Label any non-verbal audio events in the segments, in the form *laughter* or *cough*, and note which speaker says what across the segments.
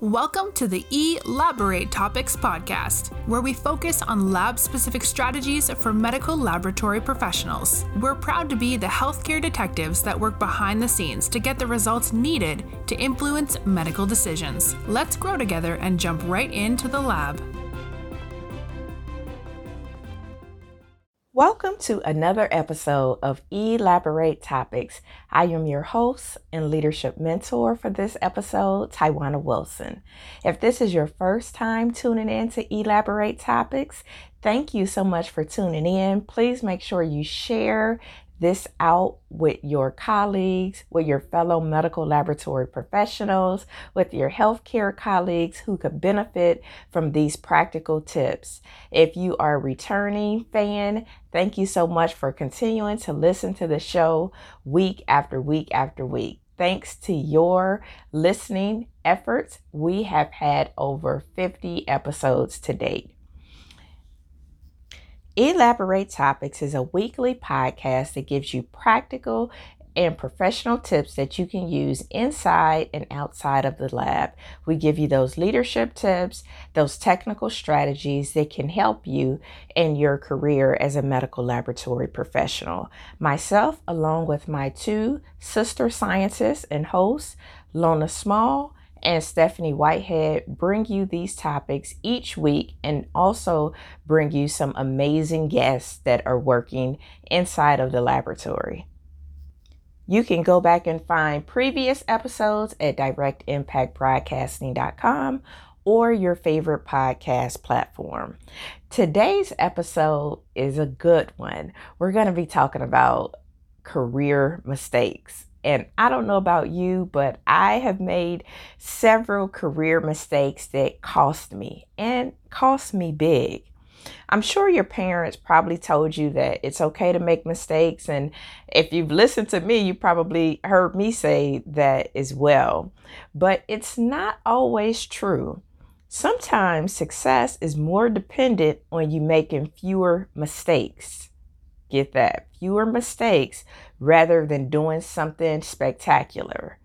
Speaker 1: Welcome to the Elaborate Topics podcast, where we focus on lab specific strategies for medical laboratory professionals. We're proud to be the healthcare detectives that work behind the scenes to get the results needed to influence medical decisions. Let's grow together and jump right into the lab.
Speaker 2: Welcome to another episode of Elaborate Topics. I am your host and leadership mentor for this episode, Tywauna Wilson. If this is your first time tuning in to Elaborate Topics, thank you so much for tuning in. Please make sure you share this out with your colleagues, with your fellow medical laboratory professionals, with your healthcare colleagues who could benefit from these practical tips. If you are a returning fan, thank you so much for continuing to listen to the show week after week after week. Thanks to your listening efforts, we have had over 50 episodes to date. Elaborate Topics is a weekly podcast that gives you practical and professional tips that you can use inside and outside of the lab. We give you those leadership tips, those technical strategies that can help you in your career as a medical laboratory professional. Myself, along with my two sister scientists and hosts, Lona Small and Stephanie Whitehead bring you these topics each week and also bring you some amazing guests that are working inside of the laboratory. You can go back and find previous episodes at directimpactbroadcasting.com or your favorite podcast platform. Today's episode is a good one. We're going to be talking about career mistakes. And I don't know about you, but I have made several career mistakes that cost me and cost me big. I'm sure your parents probably told you that it's okay to make mistakes. And if you've listened to me, you probably heard me say that as well. But it's not always true. Sometimes success is more dependent on you making fewer mistakes. Get that? Fewer mistakes rather than doing something spectacular.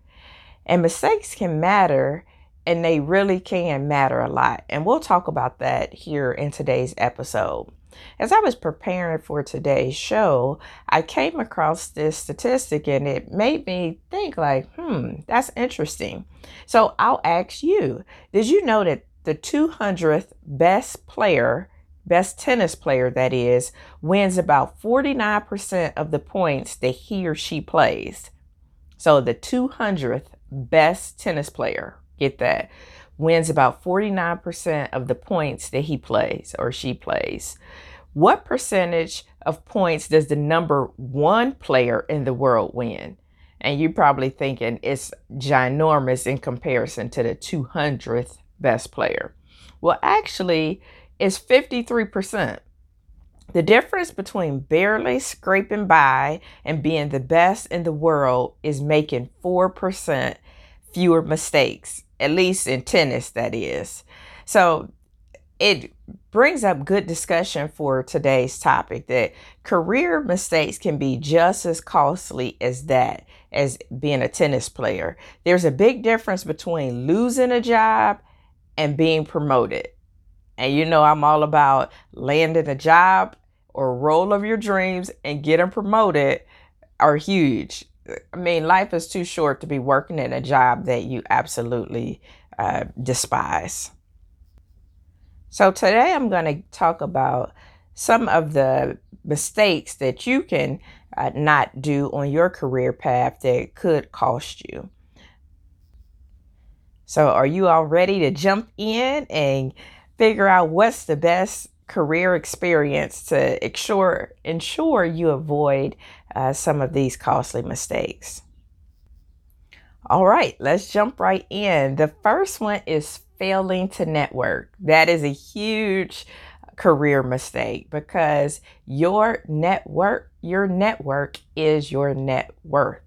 Speaker 2: And mistakes can matter and they really can matter a lot. And we'll talk about that here in today's episode. As I was preparing for today's show, I came across this statistic and it made me think like, hmm, that's interesting. So I'll ask you, did you know that the 200th best player best tennis player that is, wins about 49% of the points that he or she plays. So the 200th best tennis player, get that, wins about 49% of the points that he plays or she plays. What percentage of points does the number one player in the world win? And you're probably thinking it's ginormous in comparison to the 200th best player. Well, actually, is 53%. The difference between barely scraping by and being the best in the world is making 4% fewer mistakes, at least in tennis, that is. So it brings up good discussion for today's topic that career mistakes can be just as costly as that, as being a tennis player. There's a big difference between losing a job and being promoted. And you know, I'm all about landing a job or role of your dreams and getting promoted are huge. I mean, life is too short to be working in a job that you absolutely uh, despise. So, today I'm going to talk about some of the mistakes that you can uh, not do on your career path that could cost you. So, are you all ready to jump in and figure out what's the best career experience to ensure ensure you avoid uh, some of these costly mistakes. All right, let's jump right in. The first one is failing to network. That is a huge career mistake because your network, your network is your net worth.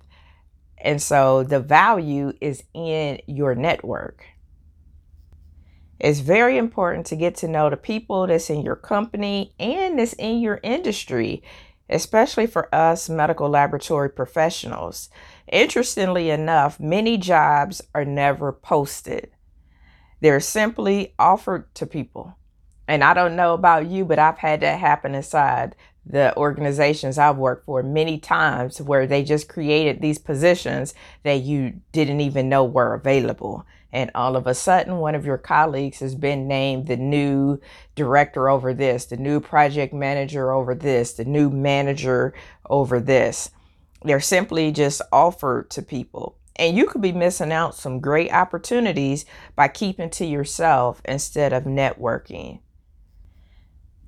Speaker 2: And so the value is in your network. It's very important to get to know the people that's in your company and that's in your industry, especially for us medical laboratory professionals. Interestingly enough, many jobs are never posted. They're simply offered to people. And I don't know about you, but I've had that happen inside the organizations I've worked for many times where they just created these positions that you didn't even know were available. And all of a sudden, one of your colleagues has been named the new director over this, the new project manager over this, the new manager over this. They're simply just offered to people. And you could be missing out some great opportunities by keeping to yourself instead of networking.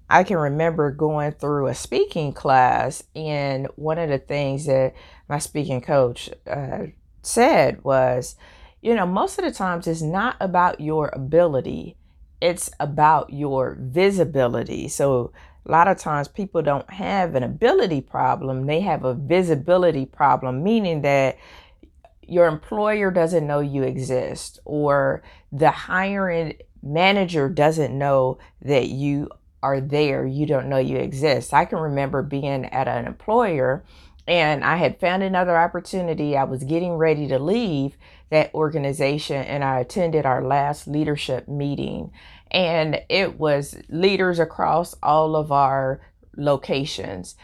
Speaker 2: I can remember going through a speaking class, and one of the things that my speaking coach uh, said was, you know, most of the times it's not about your ability, it's about your visibility. So, a lot of times people don't have an ability problem, they have a visibility problem, meaning that your employer doesn't know you exist or the hiring manager doesn't know that you are there, you don't know you exist. I can remember being at an employer and I had found another opportunity. I was getting ready to leave that organization and I attended our last leadership meeting. And it was leaders across all of our locations.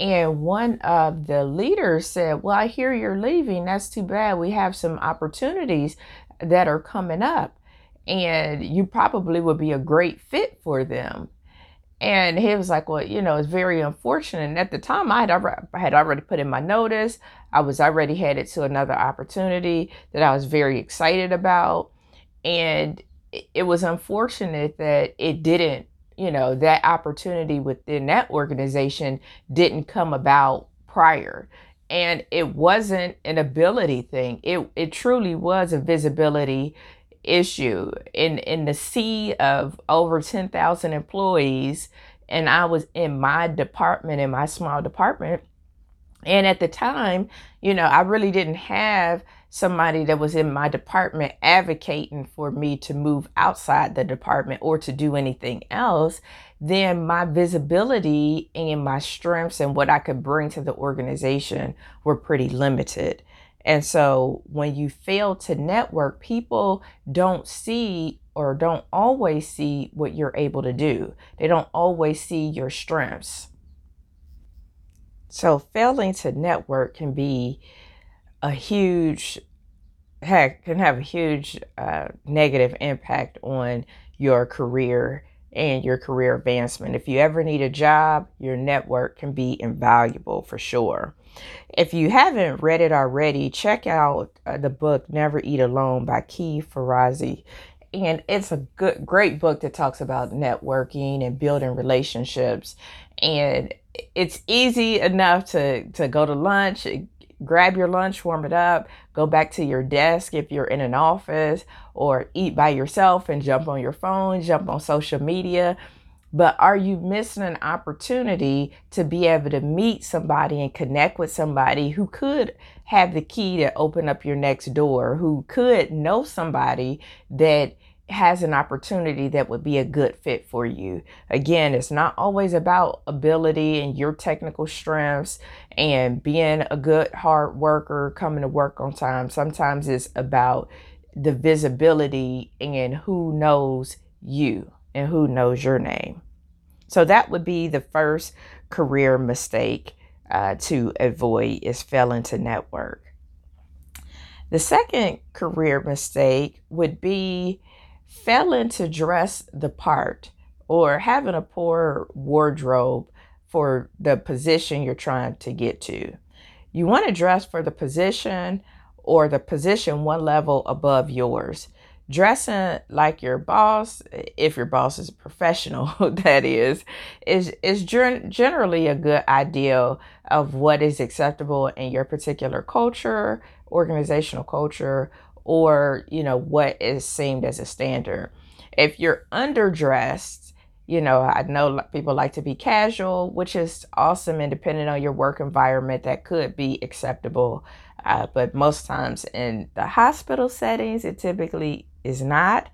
Speaker 2: And one of the leaders said, Well, I hear you're leaving. That's too bad. We have some opportunities that are coming up, and you probably would be a great fit for them. And he was like, Well, you know, it's very unfortunate. And at the time, I had already, I had already put in my notice. I was already headed to another opportunity that I was very excited about. And it was unfortunate that it didn't, you know, that opportunity within that organization didn't come about prior. And it wasn't an ability thing. It it truly was a visibility issue in in the sea of over 10,000 employees and I was in my department in my small department. And at the time you know I really didn't have somebody that was in my department advocating for me to move outside the department or to do anything else. Then my visibility and my strengths and what I could bring to the organization were pretty limited and so when you fail to network, people don't see or don't always see what you're able to do. They don't always see your strengths. So failing to network can be a huge heck can have a huge uh, negative impact on your career and your career advancement. If you ever need a job, your network can be invaluable for sure. If you haven't read it already, check out uh, the book Never Eat Alone by Keith Ferrazzi. And it's a good, great book that talks about networking and building relationships. And it's easy enough to, to go to lunch, grab your lunch, warm it up, go back to your desk if you're in an office, or eat by yourself and jump on your phone, jump on social media but are you missing an opportunity to be able to meet somebody and connect with somebody who could have the key to open up your next door, who could know somebody that has an opportunity that would be a good fit for you? Again, it's not always about ability and your technical strengths and being a good hard worker, coming to work on time. Sometimes it's about the visibility and who knows you and who knows your name. So that would be the first career mistake uh, to avoid is failing to network. The second career mistake would be failing to dress the part or having a poor wardrobe for the position you're trying to get to. You want to dress for the position or the position one level above yours dressing like your boss if your boss is a professional *laughs* that is is is generally a good idea of what is acceptable in your particular culture organizational culture or you know what is seen as a standard. If you're underdressed you know i know people like to be casual which is awesome and depending on your work environment that could be acceptable uh, but most times in the hospital settings it typically is not,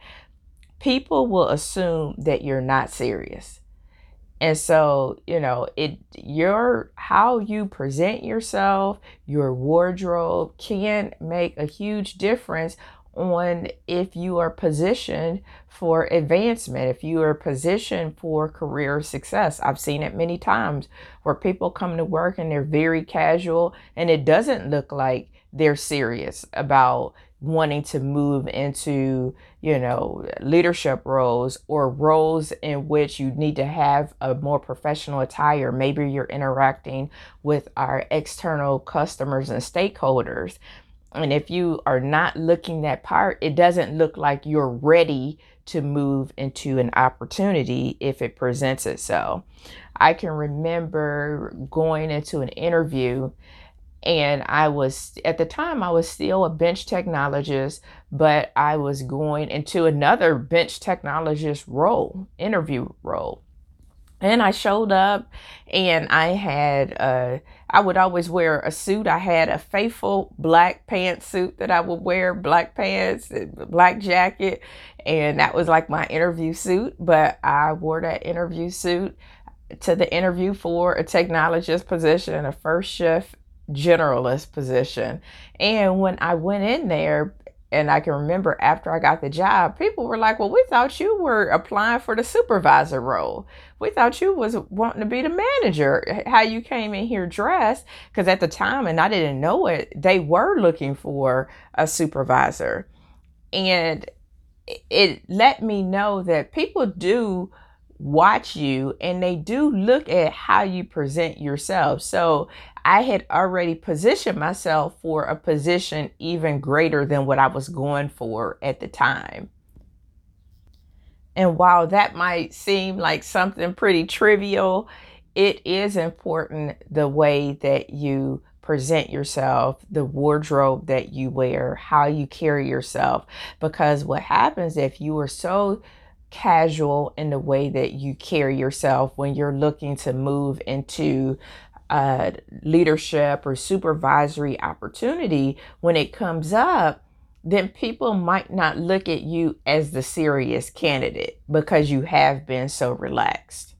Speaker 2: people will assume that you're not serious. And so, you know, it your how you present yourself, your wardrobe can make a huge difference on if you are positioned for advancement, if you are positioned for career success. I've seen it many times where people come to work and they're very casual and it doesn't look like they're serious about wanting to move into, you know, leadership roles or roles in which you need to have a more professional attire. Maybe you're interacting with our external customers and stakeholders. And if you are not looking that part, it doesn't look like you're ready to move into an opportunity if it presents itself. I can remember going into an interview and I was at the time I was still a bench technologist, but I was going into another bench technologist role, interview role. And I showed up and I had uh I would always wear a suit. I had a faithful black pantsuit that I would wear, black pants, black jacket, and that was like my interview suit, but I wore that interview suit to the interview for a technologist position, a first shift generalist position. And when I went in there, and I can remember after I got the job, people were like, "Well, we thought you were applying for the supervisor role. We thought you was wanting to be the manager. How you came in here dressed?" Because at the time, and I didn't know it, they were looking for a supervisor, and it let me know that people do watch you and they do look at how you present yourself. So I had already positioned myself for a position even greater than what I was going for at the time. And while that might seem like something pretty trivial, it is important the way that you present yourself, the wardrobe that you wear, how you carry yourself. Because what happens if you are so casual in the way that you carry yourself when you're looking to move into uh, leadership or supervisory opportunity, when it comes up, then people might not look at you as the serious candidate because you have been so relaxed.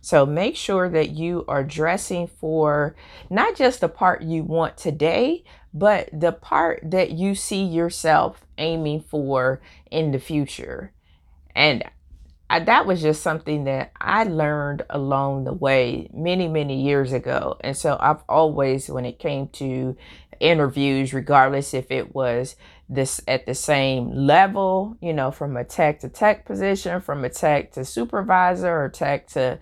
Speaker 2: So make sure that you are dressing for not just the part you want today, but the part that you see yourself aiming for in the future. And I, that was just something that I learned along the way many, many years ago. And so I've always, when it came to interviews, regardless if it was this at the same level, you know, from a tech to tech position, from a tech to supervisor or tech to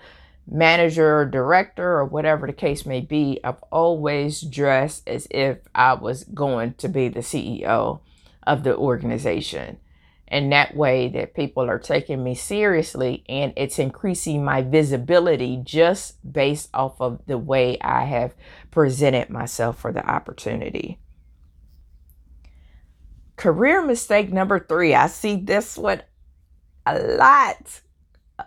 Speaker 2: manager or director or whatever the case may be, I've always dressed as if I was going to be the CEO of the organization and that way that people are taking me seriously and it's increasing my visibility just based off of the way I have presented myself for the opportunity. Career mistake number three. I see this one a lot.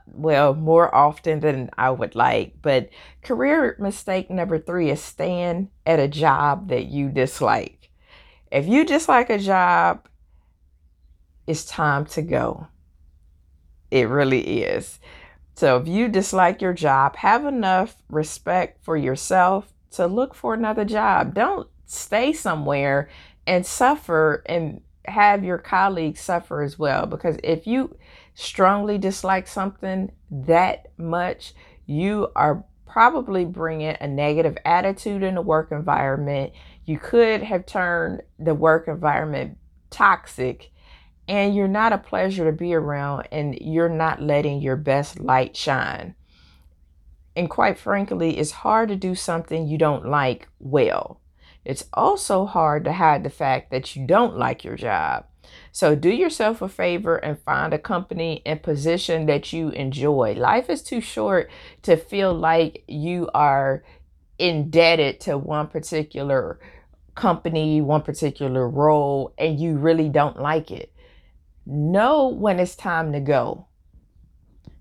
Speaker 2: Well, more often than I would like. But career mistake number three is staying at a job that you dislike. If you dislike a job it's time to go. It really is. So if you dislike your job, have enough respect for yourself to look for another job. Don't stay somewhere and suffer and have your colleagues suffer as well. Because if you strongly dislike something that much, you are probably bringing a negative attitude in the work environment. You could have turned the work environment toxic and you're not a pleasure to be around and you're not letting your best light shine. And quite frankly, it's hard to do something you don't like well. It's also hard to hide the fact that you don't like your job. So do yourself a favor and find a company and position that you enjoy. Life is too short to feel like you are indebted to one particular company, one particular role, and you really don't like it know when it's time to go.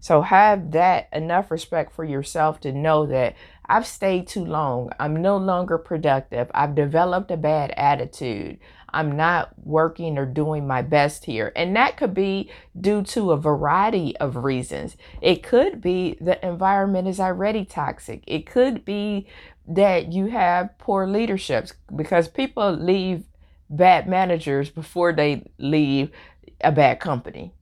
Speaker 2: So have that enough respect for yourself to know that I've stayed too long. I'm no longer productive. I've developed a bad attitude. I'm not working or doing my best here. And that could be due to a variety of reasons. It could be the environment is already toxic. It could be that you have poor leaderships because people leave bad managers before they leave a bad company.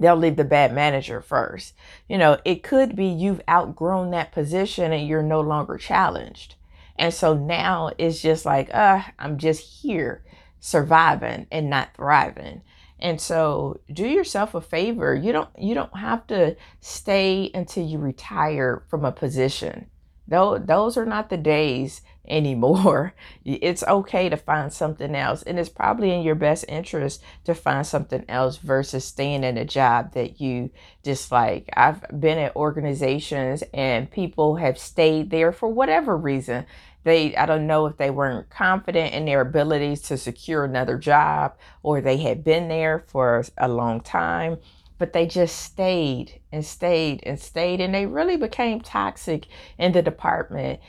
Speaker 2: They'll leave the bad manager first. You know, it could be you've outgrown that position and you're no longer challenged. And so now it's just like, uh, I'm just here surviving and not thriving. And so do yourself a favor. You don't you don't have to stay until you retire from a position. Those, those are not the days anymore. *laughs* It's okay to find something else. And it's probably in your best interest to find something else versus staying in a job that you dislike. I've been at organizations and people have stayed there for whatever reason they i don't know if they weren't confident in their abilities to secure another job or they had been there for a long time but they just stayed and stayed and stayed and they really became toxic in the department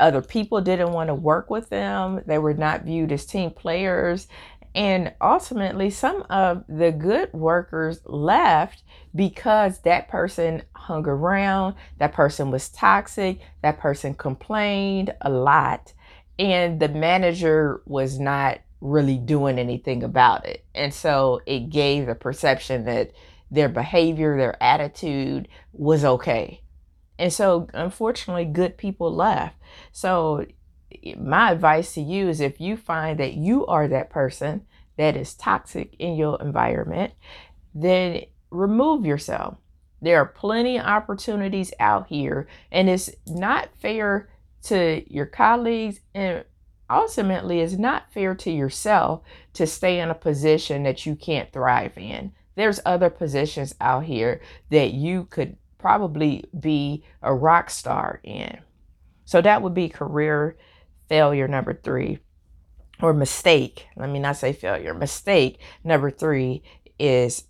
Speaker 2: other people didn't want to work with them they were not viewed as team players and ultimately, some of the good workers left because that person hung around, that person was toxic, that person complained a lot, and the manager was not really doing anything about it. And so it gave the perception that their behavior, their attitude was okay. And so, unfortunately, good people left. So, my advice to you is if you find that you are that person that is toxic in your environment, then remove yourself. There are plenty of opportunities out here, and it's not fair to your colleagues, and ultimately, it's not fair to yourself to stay in a position that you can't thrive in. There's other positions out here that you could probably be a rock star in. So that would be career failure number three or mistake. Let me not say failure. Mistake number three is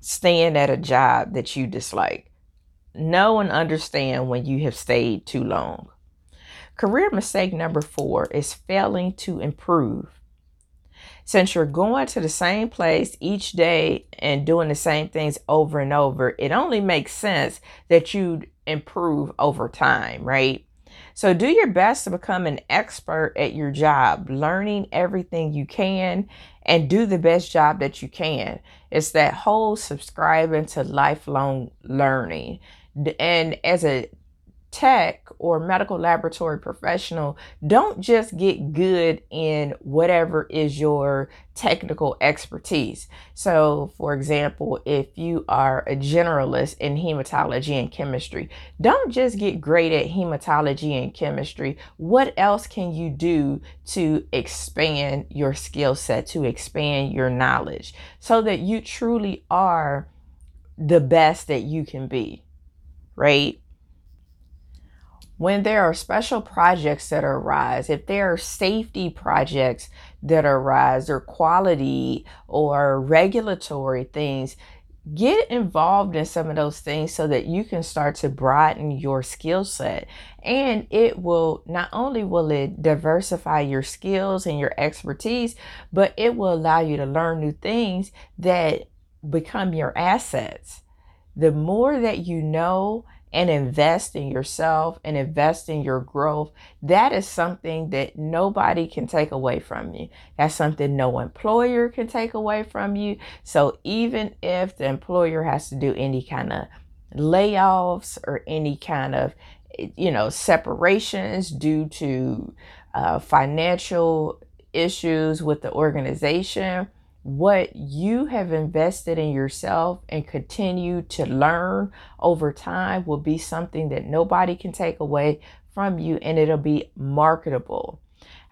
Speaker 2: staying at a job that you dislike. Know and understand when you have stayed too long. Career mistake number four is failing to improve. Since you're going to the same place each day and doing the same things over and over, it only makes sense that you improve over time, right? So do your best to become an expert at your job, learning everything you can and do the best job that you can. It's that whole subscribing to lifelong learning. And as a tech or medical laboratory professional, don't just get good in whatever is your technical expertise. So, for example, if you are a generalist in hematology and chemistry, don't just get great at hematology and chemistry. What else can you do to expand your skill set, to expand your knowledge, so that you truly are the best that you can be? Right? When there are special projects that arise, if there are safety projects that arise, or quality or regulatory things, get involved in some of those things so that you can start to broaden your skill set. And it will not only will it diversify your skills and your expertise but it will allow you to learn new things that become your assets. The more that you know and invest in yourself and invest in your growth, that is something that nobody can take away from you. That's something no employer can take away from you. So even if the employer has to do any kind of layoffs or any kind of you know separations due to uh, financial issues with the organization what you have invested in yourself and continue to learn over time will be something that nobody can take away from you and it'll be marketable.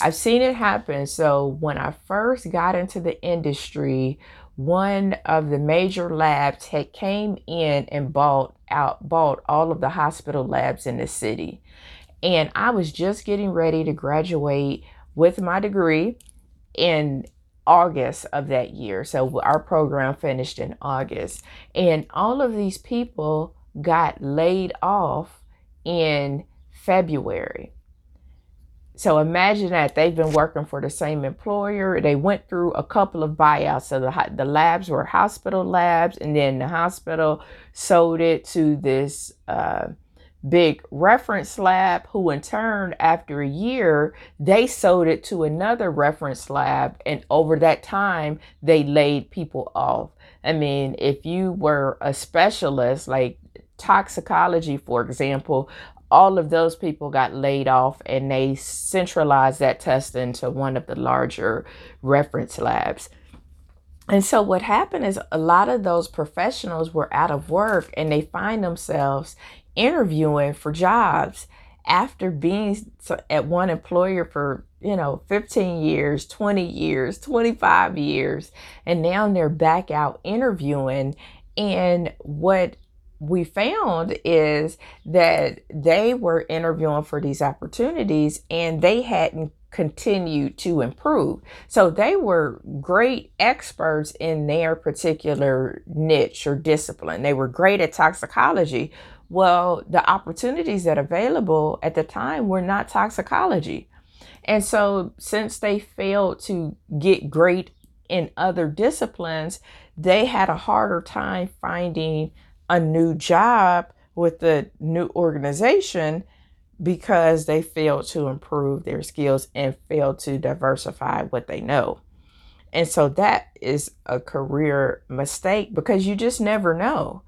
Speaker 2: I've seen it happen. So when I first got into the industry, one of the major labs had came in and bought out bought all of the hospital labs in the city. And I was just getting ready to graduate with my degree and August of that year. So our program finished in August. And all of these people got laid off in February. So imagine that they've been working for the same employer. They went through a couple of buyouts. So the, the labs were hospital labs, and then the hospital sold it to this uh, big reference lab, who in turn, after a year, they sold it to another reference lab. And over that time, they laid people off. I mean, if you were a specialist, like toxicology, for example, all of those people got laid off and they centralized that testing to one of the larger reference labs. And so what happened is a lot of those professionals were out of work and they find themselves interviewing for jobs after being at one employer for, you know, 15 years, 20 years, 25 years, and now they're back out interviewing and what we found is that they were interviewing for these opportunities and they hadn't continued to improve. So they were great experts in their particular niche or discipline. They were great at toxicology. Well, the opportunities that available at the time were not toxicology. And so since they failed to get great in other disciplines, they had a harder time finding a new job with the new organization because they failed to improve their skills and failed to diversify what they know. And so that is a career mistake because you just never know.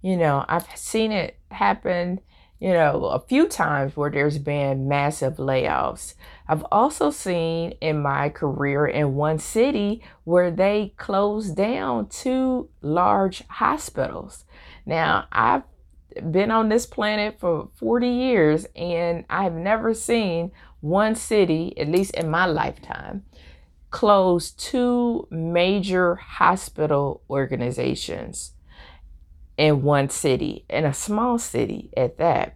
Speaker 2: You know, I've seen it happen, you know, a few times where there's been massive layoffs. I've also seen in my career in one city where they closed down two large hospitals. Now, I've been on this planet for 40 years and I've never seen one city, at least in my lifetime, close two major hospital organizations in one city, in a small city at that.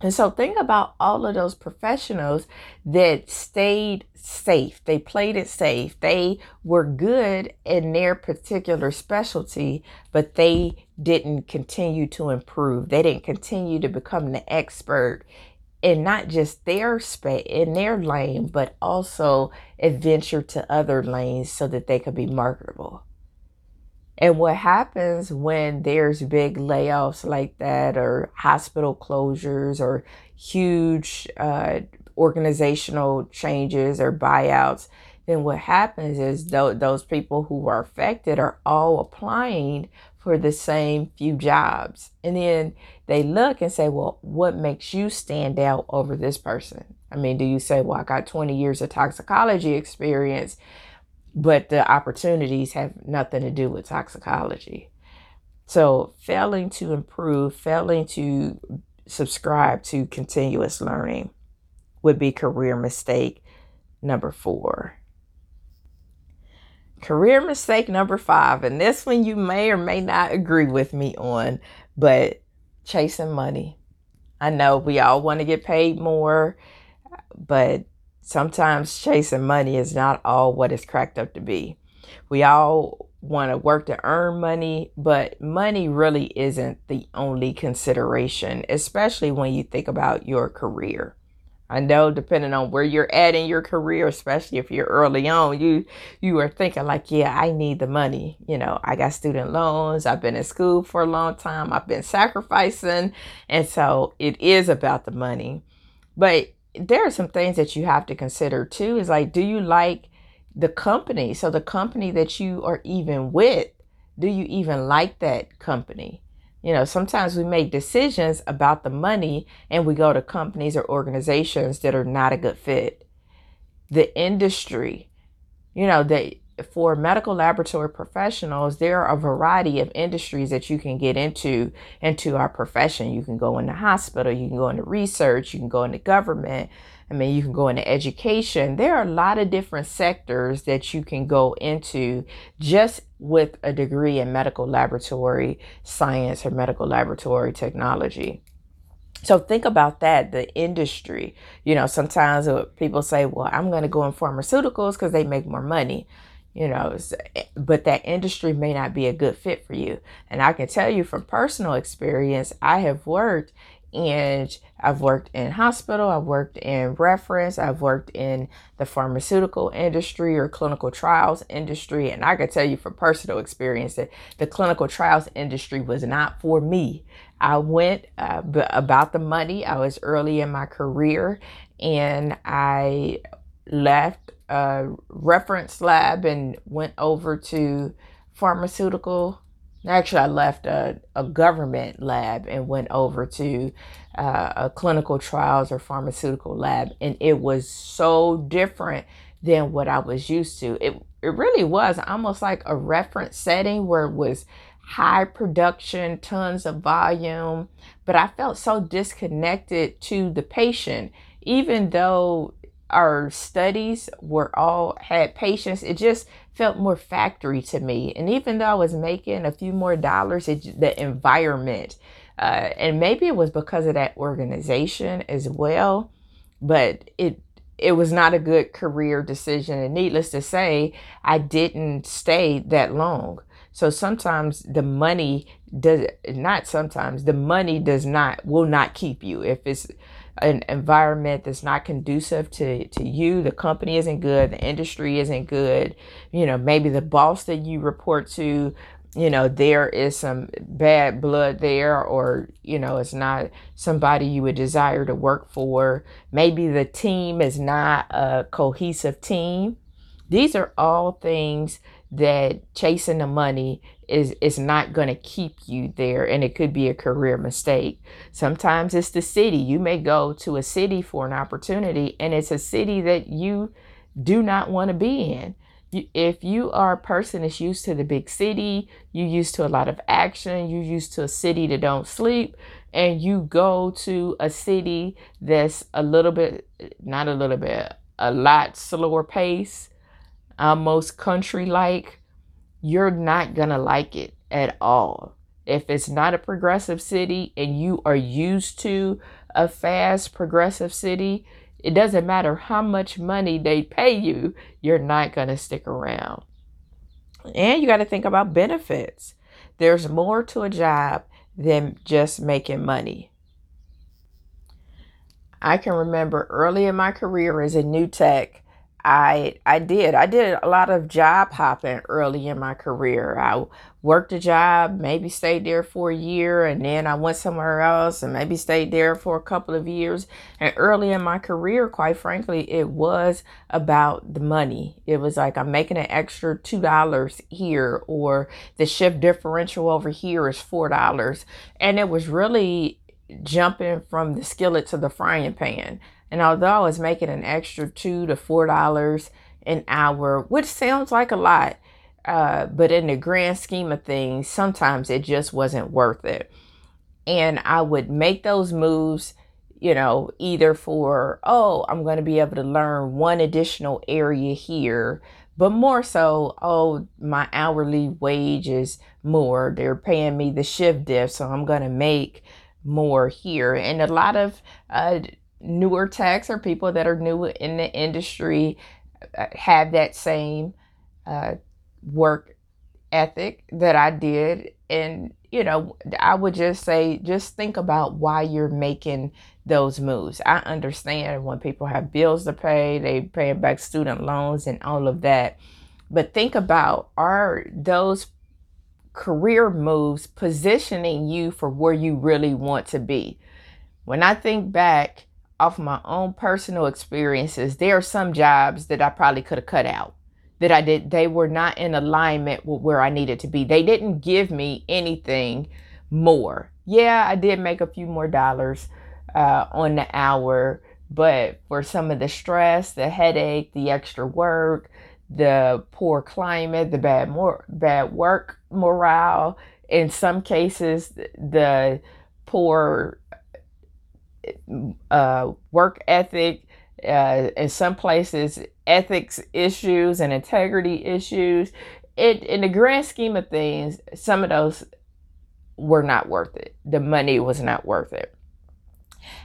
Speaker 2: And so think about all of those professionals that stayed safe. They played it safe. They were good in their particular specialty, but they didn't continue to improve. They didn't continue to become the expert in not just their space in their lane, but also adventure to other lanes so that they could be marketable. And what happens when there's big layoffs like that, or hospital closures, or huge uh, organizational changes or buyouts, then what happens is th- those people who are affected are all applying for the same few jobs. And then they look and say, well, what makes you stand out over this person? I mean, do you say, well, I got 20 years of toxicology experience? But the opportunities have nothing to do with toxicology. So, failing to improve, failing to subscribe to continuous learning would be career mistake number four. Career mistake number five, and this one you may or may not agree with me on, but chasing money. I know we all want to get paid more, but sometimes chasing money is not all what it's cracked up to be. We all want to work to earn money, but money really isn't the only consideration, especially when you think about your career. I know depending on where you're at in your career, especially if you're early on, you you are thinking like, yeah, I need the money. You know, I got student loans, I've been in school for a long time, I've been sacrificing, and so it is about the money. But there are some things that you have to consider too is like do you like the company? So the company that you are even with do you even like that company? You know sometimes we make decisions about the money and we go to companies or organizations that are not a good fit. The industry you know that for medical laboratory professionals, there are a variety of industries that you can get into into our profession. You can go into hospital, you can go into research, you can go into government. I mean, you can go into education. There are a lot of different sectors that you can go into just with a degree in medical laboratory science or medical laboratory technology. So think about that, the industry. You know, sometimes uh, people say, well, I'm going to go in pharmaceuticals because they make more money you know but that industry may not be a good fit for you and i can tell you from personal experience i have worked and I've worked in hospital, I've worked in reference, I've worked in the pharmaceutical industry or clinical trials industry, and I can tell you from personal experience that the clinical trials industry was not for me. I went uh, b- about the money. I was early in my career and I left a reference lab and went over to pharmaceutical. Actually, I left a, a government lab and went over to uh, a clinical trials or pharmaceutical lab, and it was so different than what I was used to. It it really was almost like a reference setting where it was high production, tons of volume, but I felt so disconnected to the patient, even though our studies were all had patients, it just felt more factory to me. And even though I was making a few more dollars, it, the environment, uh, and maybe it was because of that organization as well, but it it was not a good career decision. And needless to say, I didn't stay that long. So sometimes the money does not sometimes the money does not will not keep you if it's an environment that's not conducive to to you. The company isn't good. The industry isn't good. You know maybe the boss that you report to you know there is some bad blood there or you know it's not somebody you would desire to work for. Maybe the team is not a cohesive team. These are all things that chasing the money is is not going to keep you there and it could be a career mistake. Sometimes it's the city. You may go to a city for an opportunity and it's a city that you do not want to be in. If you are a person that's used to the big city you used to a lot of action you used to a city that don't sleep and you go to a city that's a little bit not a little bit a lot slower pace almost country like, you're not going to like it at all. If it's not a progressive city and you are used to a fast progressive city, it doesn't matter how much money they pay you, you're not going to stick around. And you got to think about benefits. There's more to a job than just making money. I can remember early in my career as a new tech, I I did. I did a lot of job hopping early in my career. I worked a job, maybe stayed there for a year, and then I went somewhere else and maybe stayed there for a couple of years. And early in my career, quite frankly, it was about the money. It was like I'm making an extra two dollars here, or the shift differential over here is four dollars, and it was really jumping from the skillet to the frying pan. And although I was making an extra two to four dollars an hour, which sounds like a lot, uh, but in the grand scheme of things, sometimes it just wasn't worth it. And I would make those moves, you know, either for, oh, I'm going to be able to learn one additional area here, but more so, oh, my hourly wage is more. They're paying me the shift diff, so I'm going to make more here. And a lot of uh, newer techs or people that are new in the industry uh, have that same uh, work ethic that I did. And, you know, I would just say, just think about why you're making those moves. I understand when people have bills to pay, they pay back student loans and all of that. But think about are those career moves positioning you for where you really want to be? When I think back, off my own personal experiences, there are some jobs that I probably could have cut out that I did. They were not in alignment with where I needed to be. They didn't give me anything more. Yeah, I did make a few more dollars uh, on the hour, but for some of the stress, the headache, the extra work, the poor climate, the bad more bad work morale, in some cases, the poor uh, work ethic, uh, in some places, ethics issues and integrity issues. It, in the grand scheme of things, some of those were not worth it. The money was not worth it.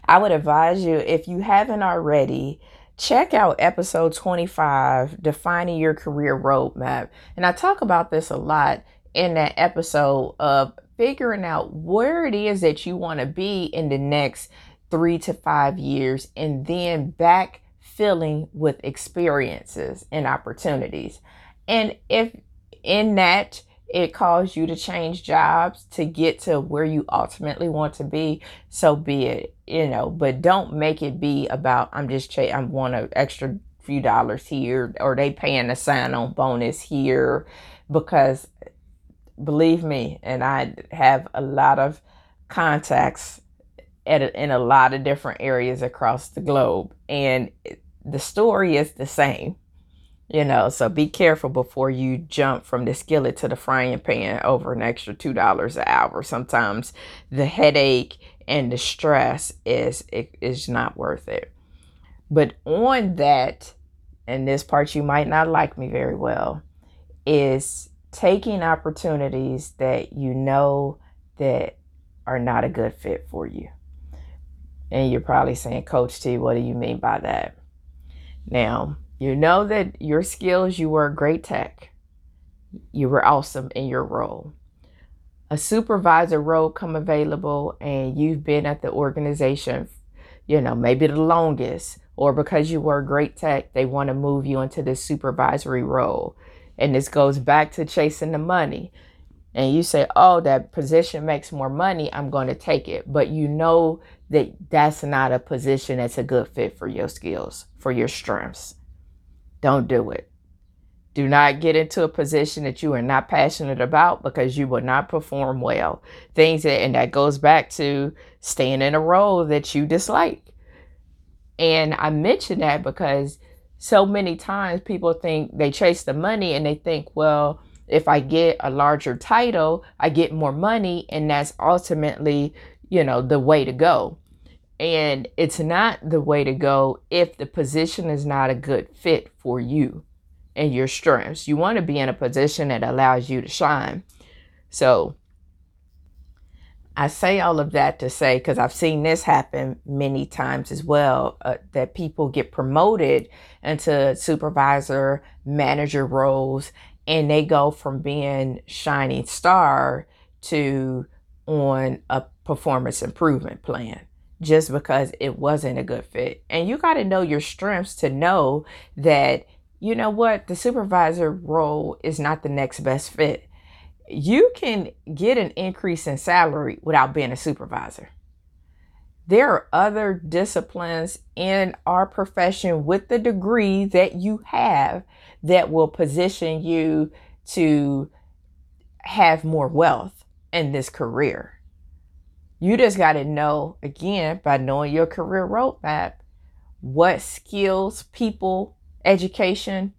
Speaker 2: I would advise you, if you haven't already, check out episode 25 Defining Your Career Roadmap. And I talk about this a lot in that episode of figuring out where it is that you want to be in the next three to five years and then back filling with experiences and opportunities. And if in that, it caused you to change jobs to get to where you ultimately want to be, so be it, you know, but don't make it be about I'm just ch- I want an extra few dollars here or they paying a sign on bonus here because believe me, and I have a lot of contacts at a, in a lot of different areas across the globe and the story is the same you know, so be careful before you jump from the skillet to the frying pan over an extra two dollars an hour. Sometimes the headache and the stress is it is not worth it. But on that, and this part you might not like me very well, is taking opportunities that you know that are not a good fit for you. And you're probably saying, Coach T, what do you mean by that? Now, you know that your skills, you were a great tech. You were awesome in your role. A supervisor role come available and you've been at the organization, you know, maybe the longest, or because you were great tech, they want to move you into this supervisory role. And this goes back to chasing the money. And you say, oh, that position makes more money, I'm going to take it. But you know that that's not a position that's a good fit for your skills, for your strengths. Don't do it. Do not get into a position that you are not passionate about because you will not perform well. Things that, and that goes back to staying in a role that you dislike. And I mention that because so many times people think they chase the money and they think, well, if I get a larger title, I get more money, and that's ultimately, you know, the way to go. And it's not the way to go if the position is not a good fit for you and your strengths. You want to be in a position that allows you to shine. So I say all of that to say, because I've seen this happen many times as well, uh, that people get promoted into supervisor, manager roles, and they go from being shining star to on a performance improvement plan just because it wasn't a good fit. And you got to know your strengths to know that, you know what, the supervisor role is not the next best fit. You can get an increase in salary without being a supervisor. There are other disciplines in our profession with the degree that you have that will position you to have more wealth in this career. You just got to know, again, by knowing your career roadmap, what skills, people, education,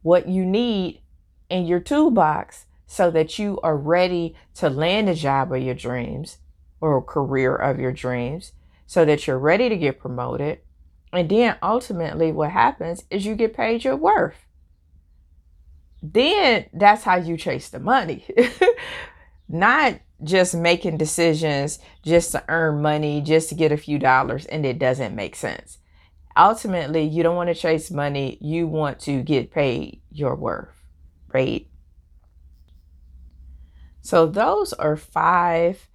Speaker 2: what you need in your toolbox so that you are ready to land a job of your dreams or career of your dreams so that you're ready to get promoted. And then ultimately, what happens is you get paid your worth. Then that's how you chase the money. *laughs* Not just making decisions just to earn money, just to get a few dollars, and it doesn't make sense. Ultimately, you don't want to chase money, you want to get paid your worth, right? So, those are five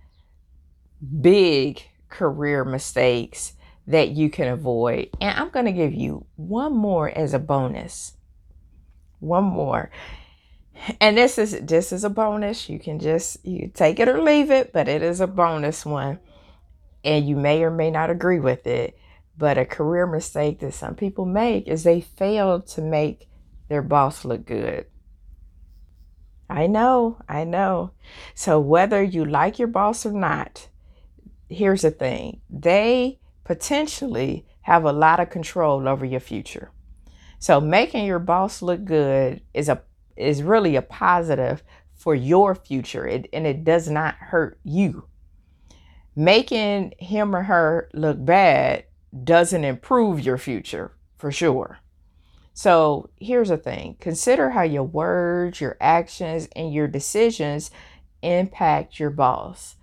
Speaker 2: big career mistakes that you can avoid. And I'm going to give you one more as a bonus. One more and this is this is a bonus. You can just you take it or leave it but it is a bonus one. And you may or may not agree with it but a career mistake that some people make is they fail to make their boss look good. I know i know. So whether you like your boss or not here's the thing. They potentially have a lot of control over your future. So making your boss look good is a is really a positive for your future it, and it does not hurt you. Making him or her look bad doesn't improve your future for sure. So here's the thing consider how your words, your actions, and your decisions impact your boss.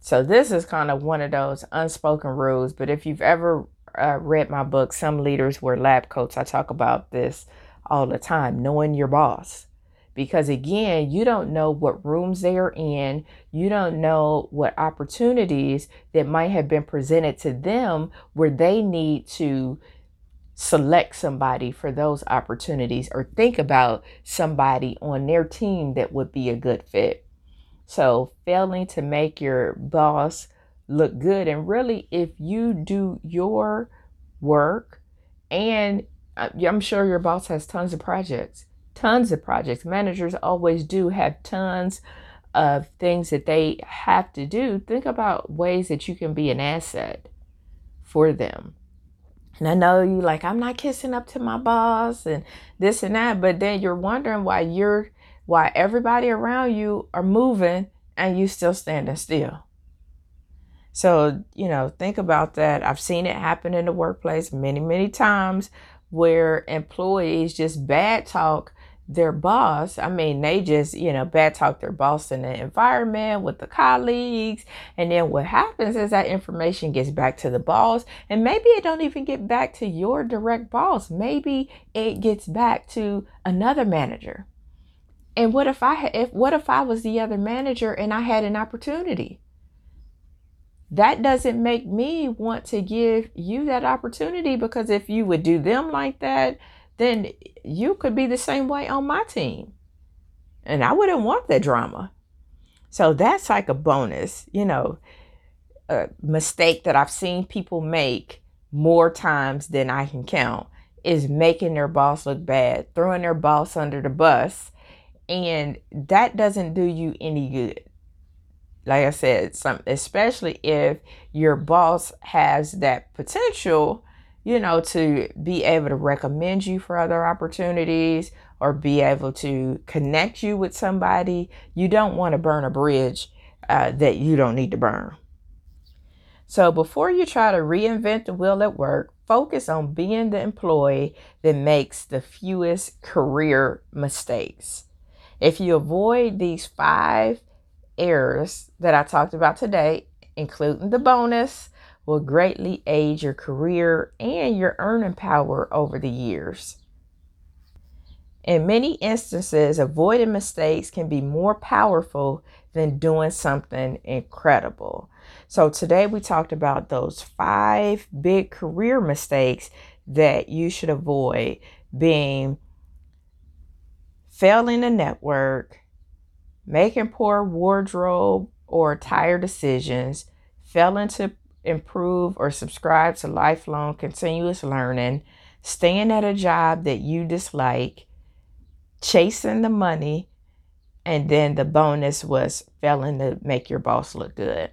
Speaker 2: So this is kind of one of those unspoken rules, but if you've ever uh, read my book, Some Leaders Wear Lab Coats, I talk about this all the time, knowing your boss. Because again, you don't know what rooms they are in, you don't know what opportunities that might have been presented to them where they need to select somebody for those opportunities or think about somebody on their team that would be a good fit. So, failing to make your boss look good, and really, if you do your work, and I'm sure your boss has tons of projects, tons of projects. Managers always do have tons of things that they have to do. Think about ways that you can be an asset for them. And I know you like, I'm not kissing up to my boss and this and that, but then you're wondering why you're why everybody around you are moving and you still standing still. So, you know, think about that. I've seen it happen in the workplace many, many times where employees just bad talk their boss. I mean, they just, you know, bad talk their boss in the environment with the colleagues. And then what happens is that information gets back to the boss. And maybe it don't even get back to your direct boss. Maybe it gets back to another manager. And what if I if what if I was the other manager and I had an opportunity? That doesn't make me want to give you that opportunity because if you would do them like that, then you could be the same way on my team. And I wouldn't want that drama. So that's like a bonus, you know, a mistake that I've seen people make more times than I can count is making their boss look bad, throwing their boss under the bus. And that doesn't do you any good. Like I said, some especially if your boss has that potential you know, to be able to recommend you for other opportunities or be able to connect you with somebody. You don't want to burn a bridge uh, that you don't need to burn. So before you try to reinvent the wheel at work, focus on being the employee that makes the fewest career mistakes. If you avoid these five errors that I talked about today, including the bonus, will greatly aid your career and your earning power over the years. In many instances, avoiding mistakes can be more powerful than doing something incredible. So, today we talked about those five big career mistakes that you should avoid being failing a network, making poor wardrobe or attire decisions, failing to improve or subscribe to lifelong continuous learning, staying at a job that you dislike, chasing the money, and then the bonus was failing to make your boss look good.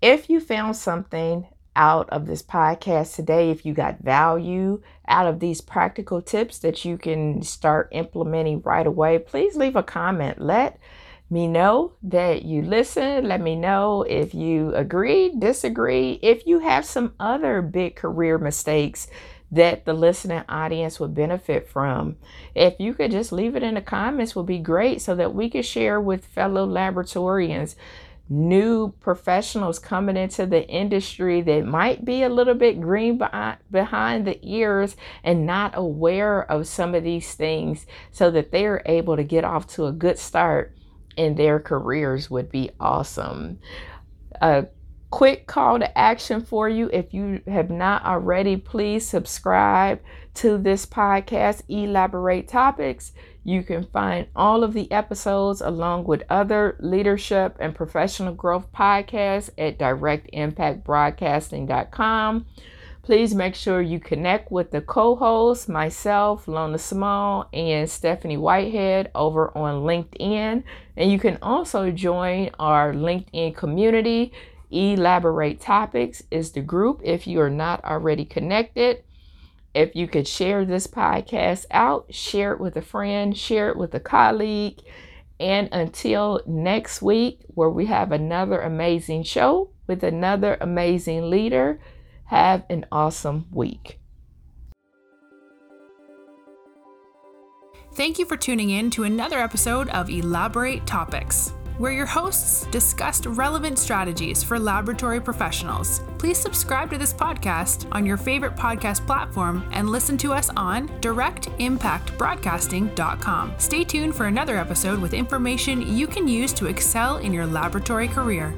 Speaker 2: If you found something out of this podcast today, if you got value out of these practical tips that you can start implementing right away, please leave a comment. Let me know that you listen. Let me know if you agree, disagree, if you have some other big career mistakes that the listening audience would benefit from. If you could just leave it in the comments would be great so that we could share with fellow laboratorians new professionals coming into the industry that might be a little bit green behind the ears and not aware of some of these things so that they're able to get off to a good start in their careers would be awesome. A quick call to action for you if you have not already, please subscribe to this podcast, Elaborate Topics. You can find all of the episodes along with other leadership and professional growth podcasts at directimpactbroadcasting.com. Please make sure you connect with the co hosts, myself, Lona Small, and Stephanie Whitehead over on LinkedIn. And you can also join our LinkedIn community. Elaborate Topics is the group if you are not already connected. If you could share this podcast out, share it with a friend, share it with a colleague. And until next week, where we have another amazing show with another amazing leader. Have an awesome week.
Speaker 1: Thank you for tuning in to another episode of Elaborate Topics, where your hosts discussed relevant strategies for laboratory professionals. Please subscribe to this podcast on your favorite podcast platform and listen to us on directimpactbroadcasting.com. Stay tuned for another episode with information you can use to excel in your laboratory career.